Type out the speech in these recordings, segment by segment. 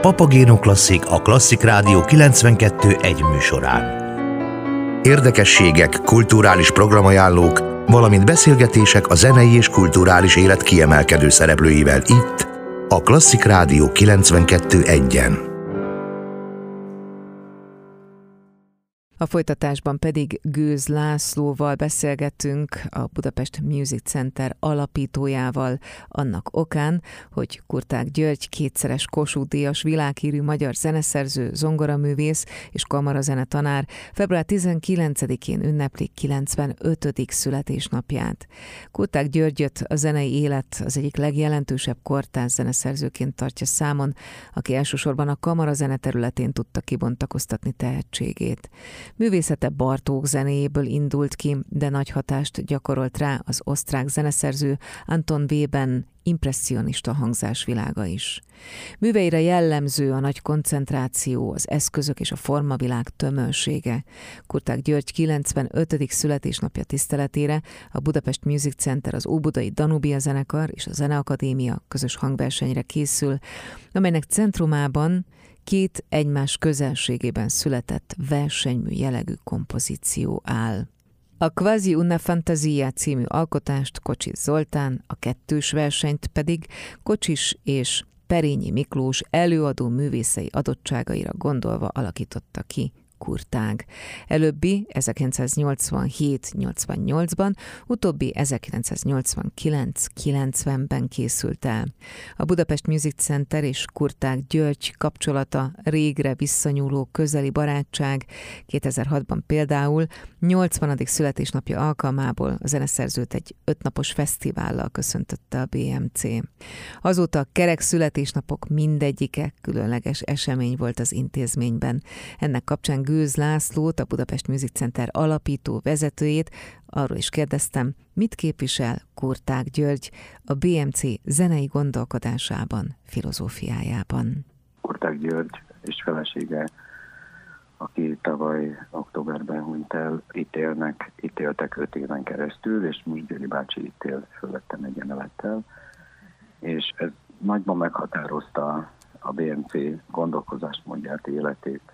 Papagéno Klasszik a Klasszik Rádió 92 egy műsorán. Érdekességek, kulturális programajánlók, valamint beszélgetések a zenei és kulturális élet kiemelkedő szereplőivel itt, a Klasszik Rádió 92 A folytatásban pedig Gőz Lászlóval beszélgetünk a Budapest Music Center alapítójával, annak okán, hogy Kurták György kétszeres Kossuth Díjas világhírű magyar zeneszerző, zongoraművész és kamarazene tanár február 19-én ünnepli 95. születésnapját. Kurták Györgyöt a zenei élet az egyik legjelentősebb kortárs zeneszerzőként tartja számon, aki elsősorban a kamarazene területén tudta kibontakoztatni tehetségét. Művészete Bartók zenéjéből indult ki, de nagy hatást gyakorolt rá az osztrák zeneszerző Anton Weben impressionista hangzásvilága is. Műveire jellemző a nagy koncentráció, az eszközök és a formavilág tömönsége. Kurták György 95. születésnapja tiszteletére a Budapest Music Center, az Óbudai Danubia zenekar és a Zeneakadémia közös hangversenyre készül, amelynek centrumában két egymás közelségében született versenymű jellegű kompozíció áll. A Quasi una Fantasia című alkotást Kocsis Zoltán, a kettős versenyt pedig Kocsis és Perényi Miklós előadó művészei adottságaira gondolva alakította ki kurtág. Előbbi 1987-88-ban, utóbbi 1989-90-ben készült el. A Budapest Music Center és Kurtág György kapcsolata régre visszanyúló közeli barátság 2006-ban például 80. születésnapja alkalmából a zeneszerzőt egy ötnapos fesztivállal köszöntötte a BMC. Azóta a kerek születésnapok mindegyike különleges esemény volt az intézményben. Ennek kapcsán Gőz Lászlót, a Budapest Music Center alapító vezetőjét, arról is kérdeztem, mit képvisel Kurták György a BMC zenei gondolkodásában, filozófiájában. Kurták György és felesége, aki tavaly októberben hunyt el, itt élnek, itt éltek öt éven keresztül, és most Győri bácsi itt él fölöttem egy és ez nagyban meghatározta a BMC gondolkozásmódját, életét,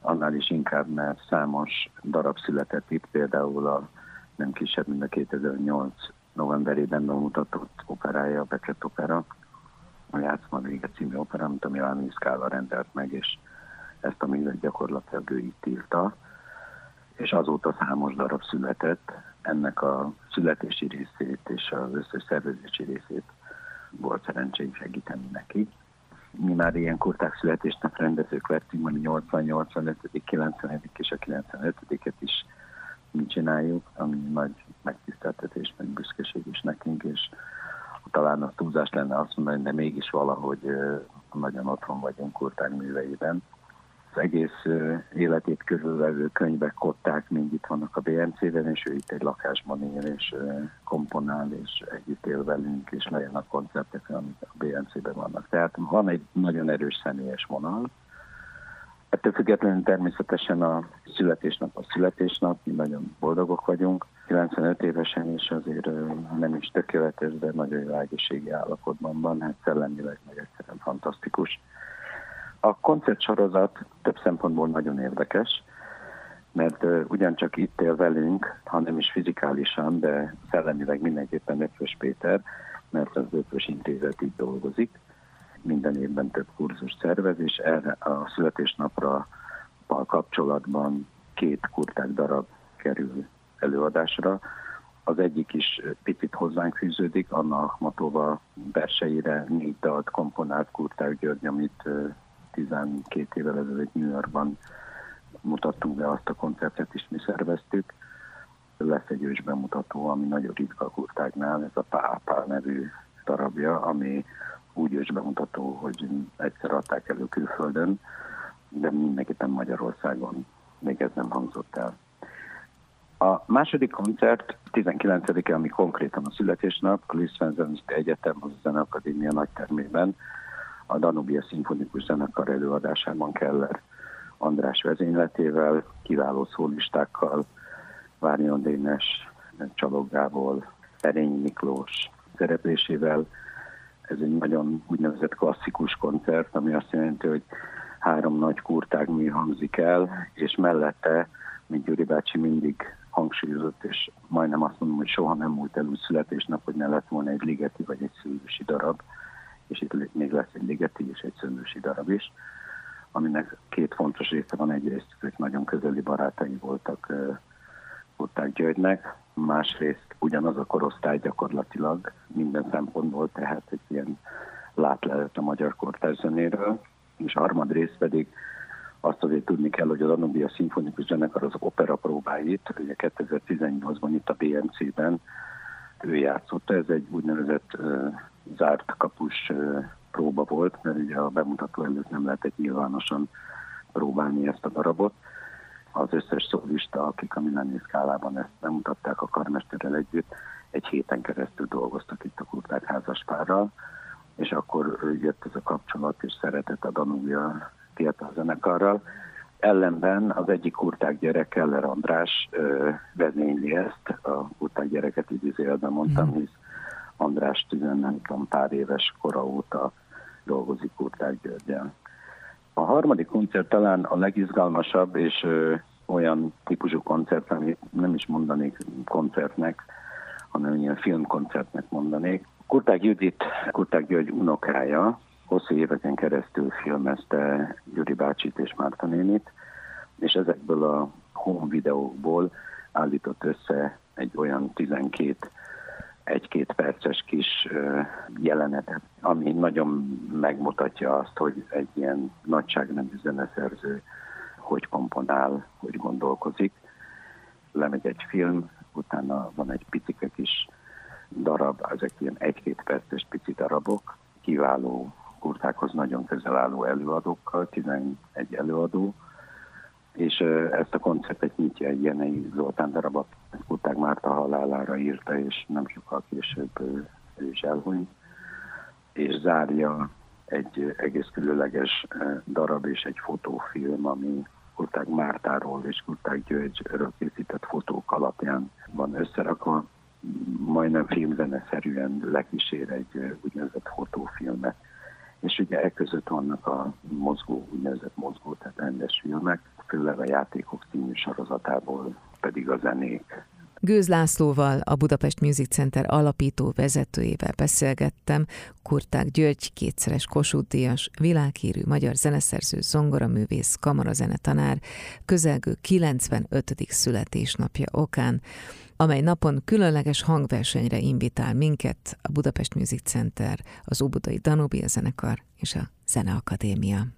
annál is inkább, mert számos darab született itt, például a nem kisebb, mint a 2008 novemberében bemutatott operája, a Beckett opera, a Játszma vége című opera, amit a Milán Szkála rendelt meg, és ezt a művet gyakorlatilag ő itt írta, és azóta számos darab született, ennek a születési részét és az összes szervezési részét volt szerencsém segíteni neki mi már ilyen kurták születésnap rendezők lettünk, mondani 80, 85, 91 és a 95-et is mi csináljuk, ami nagy megtiszteltetés, meg büszkeség is nekünk, és talán a túlzás lenne azt mondani, de mégis valahogy nagyon otthon vagyunk kurták műveiben egész életét körülvevő könyvek, kották mind itt vannak a BMC-ben, és ő itt egy lakásban él, és komponál, és együtt él velünk, és legyen a koncertek, amik a BMC-ben vannak. Tehát van egy nagyon erős személyes vonal. Ettől függetlenül természetesen a születésnap a születésnap, mi nagyon boldogok vagyunk. 95 évesen is azért nem is tökéletes, de nagyon jó egészségi állapotban van, hát szellemileg meg egyszerűen fantasztikus. A koncertsorozat több szempontból nagyon érdekes, mert ugyancsak itt él velünk, ha nem is fizikálisan, de szellemileg mindenképpen Ötvös Péter, mert az Ötvös Intézet itt dolgozik. Minden évben több kurzus szervez, és erre a születésnapra kapcsolatban két kurták darab kerül előadásra. Az egyik is picit hozzánk fűződik, Anna Akhmatova verseire négy dalt komponált Kurták György, amit 12 évvel ezelőtt New Yorkban mutattunk be azt a koncertet is, mi szerveztük. Lesz egy ős bemutató, ami nagyon ritka a kurtáknál, ez a Pápá nevű darabja, ami úgy ős bemutató, hogy egyszer adták elő külföldön, de mindenképpen Magyarországon még ez nem hangzott el. A második koncert 19-e, ami konkrétan a születésnap, a Liszt Egyetem az Zeneakadémia nagytermében, a Danubia Szimfonikus Zenekar előadásában Keller András vezényletével, kiváló szólistákkal, Várnyon Dénes, Csalog Gábor, Miklós szereplésével. Ez egy nagyon úgynevezett klasszikus koncert, ami azt jelenti, hogy három nagy kurtág mi hangzik el, és mellette, mint Gyuri bácsi mindig hangsúlyozott, és majdnem azt mondom, hogy soha nem múlt el úgy születésnap, hogy ne lett volna egy ligeti vagy egy szőlősi darab, és itt még lesz egy ligeti és egy szőlősi darab is, aminek két fontos része van. Egyrészt ők nagyon közeli barátai voltak Kurták Györgynek, másrészt ugyanaz a korosztály gyakorlatilag minden szempontból, tehát egy ilyen látlelet a magyar kortárs zenéről, és harmadrészt pedig azt azért tudni kell, hogy a Danubia Szimfonikus Zenekar az opera próbáit, ugye 2018-ban itt a BMC-ben ő játszotta, ez egy úgynevezett zárt kapus próba volt, mert ugye a bemutató előtt nem lehetett nyilvánosan próbálni ezt a darabot. Az összes szólista, akik a Milani szkálában ezt bemutatták a karmesterrel együtt, egy héten keresztül dolgoztak itt a kurták házaspárral, és akkor jött ez a kapcsolat és szeretett a Danubia fiatal zenekarral. Ellenben az egyik kurták gyerek, Keller András vezényli ezt, a kurták gyereket idézőjelben mondtam, mhm. hisz András tizen, nem tudom, pár éves kora óta dolgozik Kurták Györgyel. A harmadik koncert talán a legizgalmasabb, és ö, olyan típusú koncert, amit nem is mondanék koncertnek, hanem ilyen filmkoncertnek mondanék. Kurták Judit, Kurták György unokája, hosszú éveken keresztül filmezte Gyuri bácsit és Márta nénit, és ezekből a home videókból állított össze egy olyan 12 egy-két perces kis jelenetet, ami nagyon megmutatja azt, hogy egy ilyen nagyságnemű zeneszerző hogy komponál, hogy gondolkozik. Lemegy egy film, utána van egy picike kis darab, ezek ilyen egy-két perces pici darabok, kiváló kurtákhoz nagyon közel álló előadókkal, 11 előadó, és ezt a koncertet nyitja egy Jenei Zoltán darab, Kurták Márta halálára írta, és nem sokkal később ő is elhunyt, és zárja egy egész különleges darab és egy fotófilm, ami Kurták Mártáról és Kurták Györgyről készített fotók alapján van összerakva, majdnem filmzeneszerűen lekísér egy úgynevezett fotófilmet. És ugye e között vannak a mozgó, úgynevezett mozgó, tehát rendes filmek, főleg a játékok című sorozatából pedig a zenék. Gőz Lászlóval, a Budapest Music Center alapító vezetőjével beszélgettem, Kurták György, kétszeres Kossuth Díjas, világhírű magyar zeneszerző, zongoraművész, kamarazenetanár, közelgő 95. születésnapja okán, amely napon különleges hangversenyre invitál minket a Budapest Music Center, az Óbudai Danubia Zenekar és a Zeneakadémia.